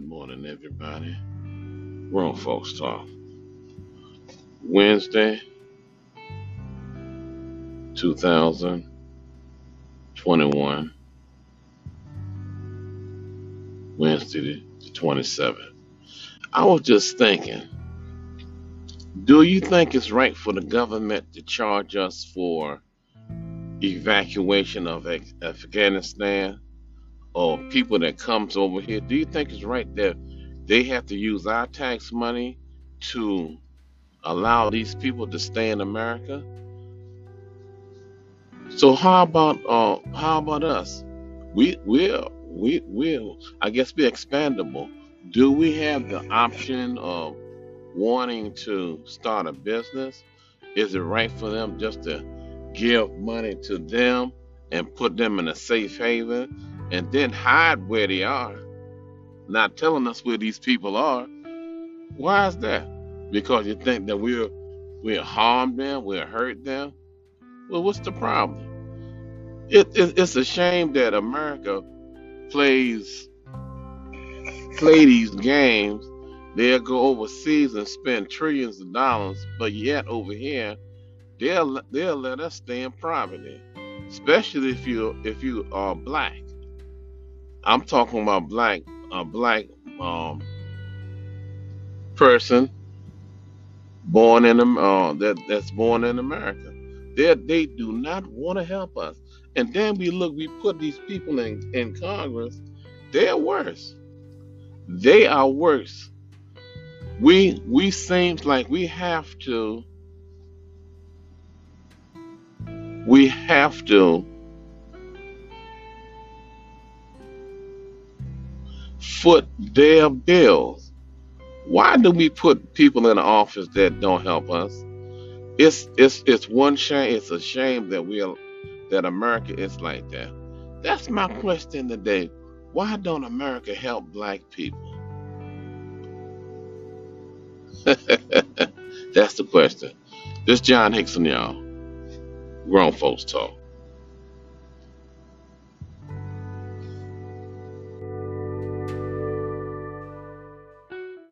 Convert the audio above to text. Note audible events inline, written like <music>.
morning, everybody. Grown Folks Talk. Wednesday, 2021. Wednesday, the 27th. I was just thinking, do you think it's right for the government to charge us for evacuation of Afghanistan or people that comes over here? Do you think it's right that they have to use our tax money to allow these people to stay in America? So how about uh how about us? We will we will I guess be expandable. Do we have the option of wanting to start a business? Is it right for them just to give money to them and put them in a safe haven and then hide where they are, not telling us where these people are? Why is that? Because you think that we'll we'll harm them, we'll hurt them? Well, what's the problem? It, it, it's a shame that America plays play these games. They'll go overseas and spend trillions of dollars, but yet over here they'll they'll let us stay in poverty, especially if you if you are black. I'm talking about black a black um, person born in uh, that that's born in America. They they do not want to help us, and then we look we put these people in in Congress. They're worse. They are worse. We we seems like we have to we have to foot their bills. Why do we put people in office that don't help us? It's it's it's one shame. It's a shame that we are that America is like that. That's my question today. Why don't America help black people? <laughs> That's the question. This John Hickson, y'all. Grown folks talk.